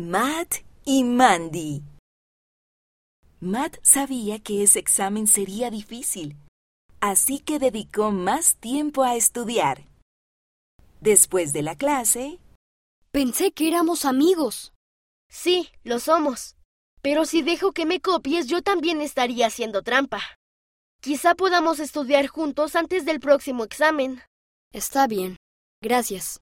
Matt y Mandy. Matt sabía que ese examen sería difícil, así que dedicó más tiempo a estudiar. Después de la clase, Pensé que éramos amigos. Sí, lo somos. Pero si dejo que me copies, yo también estaría haciendo trampa. Quizá podamos estudiar juntos antes del próximo examen. Está bien. Gracias.